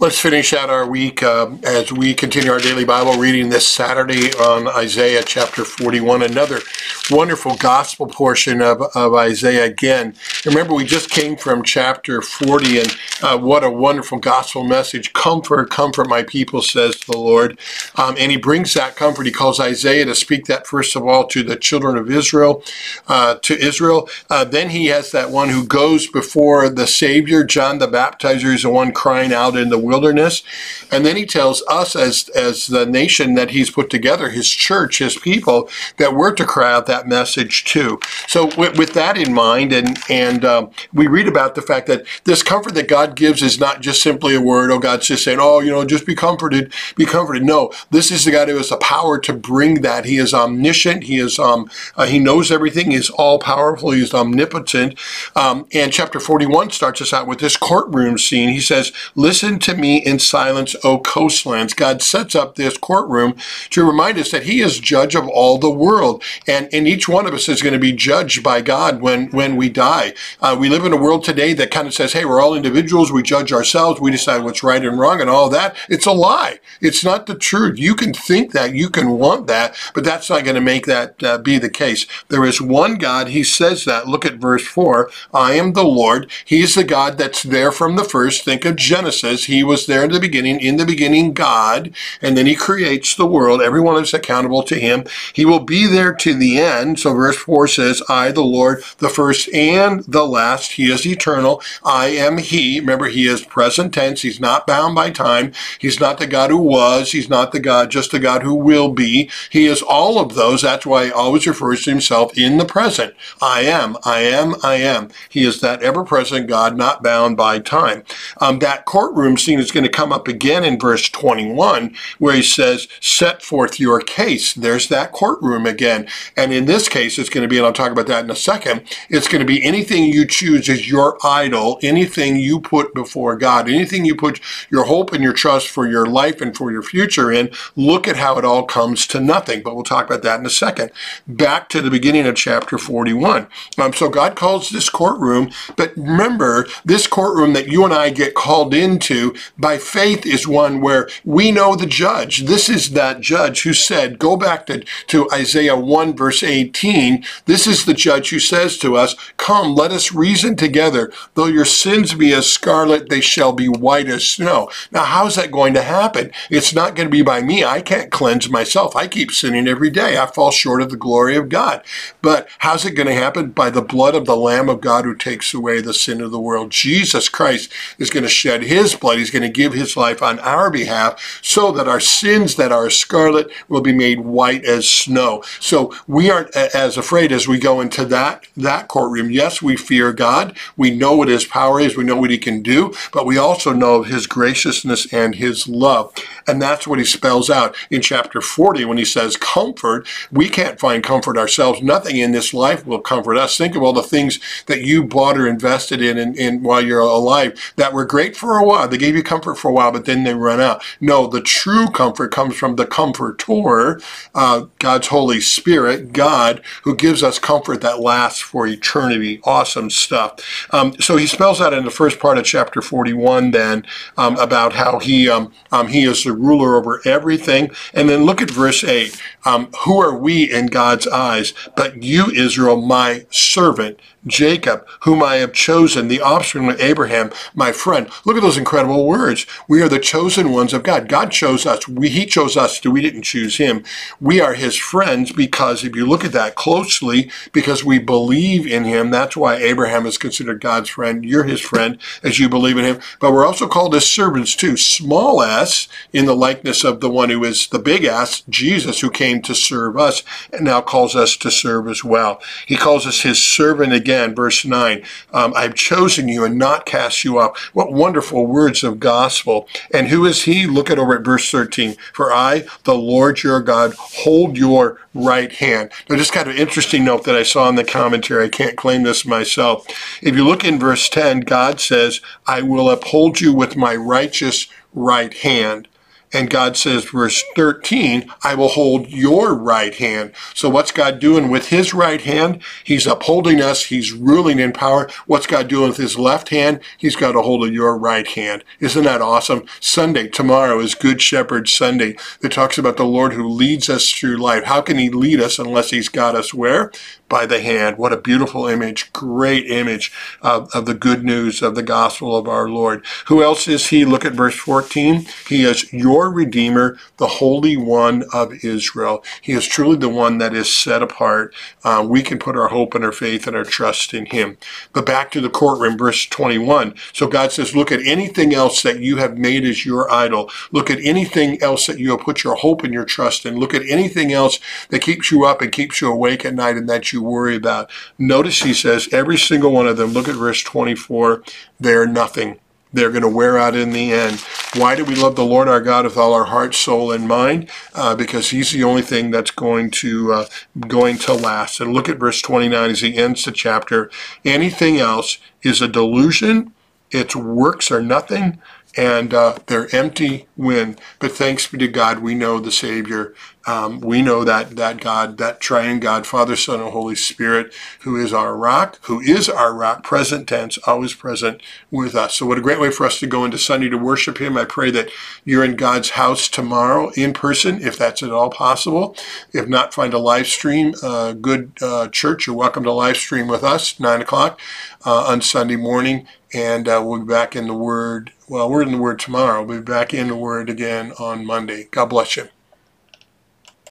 Let's finish out our week uh, as we continue our daily Bible reading this Saturday on Isaiah chapter 41, another wonderful gospel portion of, of Isaiah again. Remember, we just came from chapter 40, and uh, what a wonderful gospel message. Comfort, comfort my people, says the Lord. Um, and he brings that comfort. He calls Isaiah to speak that, first of all, to the children of Israel, uh, to Israel. Uh, then he has that one who goes before the Savior, John the Baptizer, is the one crying out in the wilderness. And then he tells us as, as the nation that he's put together, his church, his people, that we're to cry out that message too. So with, with that in mind, and, and um, we read about the fact that this comfort that God gives is not just simply a word, oh, God's just saying, oh, you know, just be comforted, be comforted. No, this is the God who has the power to bring that. He is omniscient. He is, um, uh, he knows everything. He's all powerful. He's omnipotent. Um, and chapter 41 starts us out with this courtroom scene. He says, listen to me in silence, O coastlands. God sets up this courtroom to remind us that He is judge of all the world. And, and each one of us is going to be judged by God when, when we die. Uh, we live in a world today that kind of says, hey, we're all individuals. We judge ourselves. We decide what's right and wrong and all that. It's a lie. It's not the truth. You can think that. You can want that. But that's not going to make that uh, be the case. There is one God. He says that. Look at verse 4. I am the Lord. He's the God that's there from the first. Think of Genesis. He was there in the beginning. In the beginning, God, and then he creates the world. Everyone is accountable to him. He will be there to the end. So verse 4 says, I, the Lord, the first and the last. He is eternal. I am he. Remember, he is present tense. He's not bound by time. He's not the God who was. He's not the God, just the God who will be. He is all of those. That's why he always refers to himself in the present. I am, I am, I am. He is that ever present God, not bound by time. Um, that courtroom scene is going to come up again in verse 21, where he says, Set forth your case. There's that courtroom again. And in this case, it's going to be, and I'll talk about that in a second, it's going to be anything you choose as your idol, anything you put before God, anything you put your hope and your trust for your life and for your future in, look at how it all comes to nothing. But we'll talk about that in a second. Back to the beginning of chapter 41. Um, so God calls this courtroom, but remember, this courtroom that you and I get called into by faith is one where we know the judge. This is that judge who said, go back to, to Isaiah 1 verse 18. This is the judge who says to us, come, let us reason together. Though your sins be as scarlet, they shall be white as snow. Now, how's that going to happen? It's not going to be by me. I can't cleanse myself. I keep sinning every day. I fall short of the glory of God. But how's it going to happen? By the blood of the Lamb of God who takes away the sin of the world. Jesus Christ is going to shed his blood. He's going to give his life on our behalf so that our sins that are scarlet will be made white as snow. So we aren't as afraid as we go into that, that courtroom. Yes, we fear God. We know what his power is. We know what he can do, but we also know his graciousness and his love. And that's what he spells out in chapter 40 when he says comfort. We can't find comfort ourselves. Nothing in this life will comfort us. Think of all the things that you bought or invested in, in, in while you're alive that were great for a while. They gave you comfort for a while, but then they run out. No, the true comfort comes from the comforter, uh, God's Holy Spirit, God, who gives us comfort that lasts for eternity. Awesome stuff. Um, so he spells out in the first part of chapter 41 then um, about how he, um, um he is the ruler over everything. And then look at verse 8. Um, who are we in God's eyes? But you, Israel, my servant, Jacob, whom I have chosen, the offspring of Abraham, my friend. Look at those incredible words. We are the chosen ones of God. God chose us. We, he chose us. We didn't choose him. We are his friends because if you look at that closely, because we believe in him, that's why Abraham is considered God's friend. You're his friend as you believe in him. But we're also called as servants too. Small s in the likeness of the one who is the big S, Jesus, who came to serve us and now calls us to serve as well. He calls us his servant again again, verse 9, um, I've chosen you and not cast you off. What wonderful words of gospel. And who is he? Look at over at verse 13. For I, the Lord your God, hold your right hand. Now, just kind of interesting note that I saw in the commentary. I can't claim this myself. If you look in verse 10, God says, I will uphold you with my righteous right hand. And God says, verse 13, I will hold your right hand. So what's God doing with his right hand? He's upholding us. He's ruling in power. What's God doing with his left hand? He's got a hold of your right hand. Isn't that awesome? Sunday, tomorrow is Good Shepherd Sunday that talks about the Lord who leads us through life. How can he lead us unless he's got us where? By the hand. What a beautiful image. Great image of, of the good news of the gospel of our Lord. Who else is he? Look at verse 14. He is your Redeemer, the Holy One of Israel. He is truly the one that is set apart. Uh, we can put our hope and our faith and our trust in him. But back to the courtroom, verse 21. So God says, look at anything else that you have made as your idol. Look at anything else that you have put your hope and your trust in. Look at anything else that keeps you up and keeps you awake at night and that you worry about. Notice he says, every single one of them, look at verse 24, they're nothing. They're going to wear out in the end. Why do we love the Lord our God with all our heart, soul, and mind? Uh, because He's the only thing that's going to uh, going to last. And look at verse 29 as he ends the chapter. Anything else is a delusion. Its works are nothing and uh, they're empty wind. But thanks be to God, we know the Savior. Um, we know that that God, that Triune God, Father, Son, and Holy Spirit, who is our rock, who is our rock, present tense, always present with us. So, what a great way for us to go into Sunday to worship Him. I pray that you're in God's house tomorrow in person, if that's at all possible. If not, find a live stream. Uh, good uh, church, you're welcome to live stream with us, nine o'clock uh, on Sunday morning, and uh, we'll be back in the Word. Well, we're in the Word tomorrow. We'll be back in the Word again on Monday. God bless you.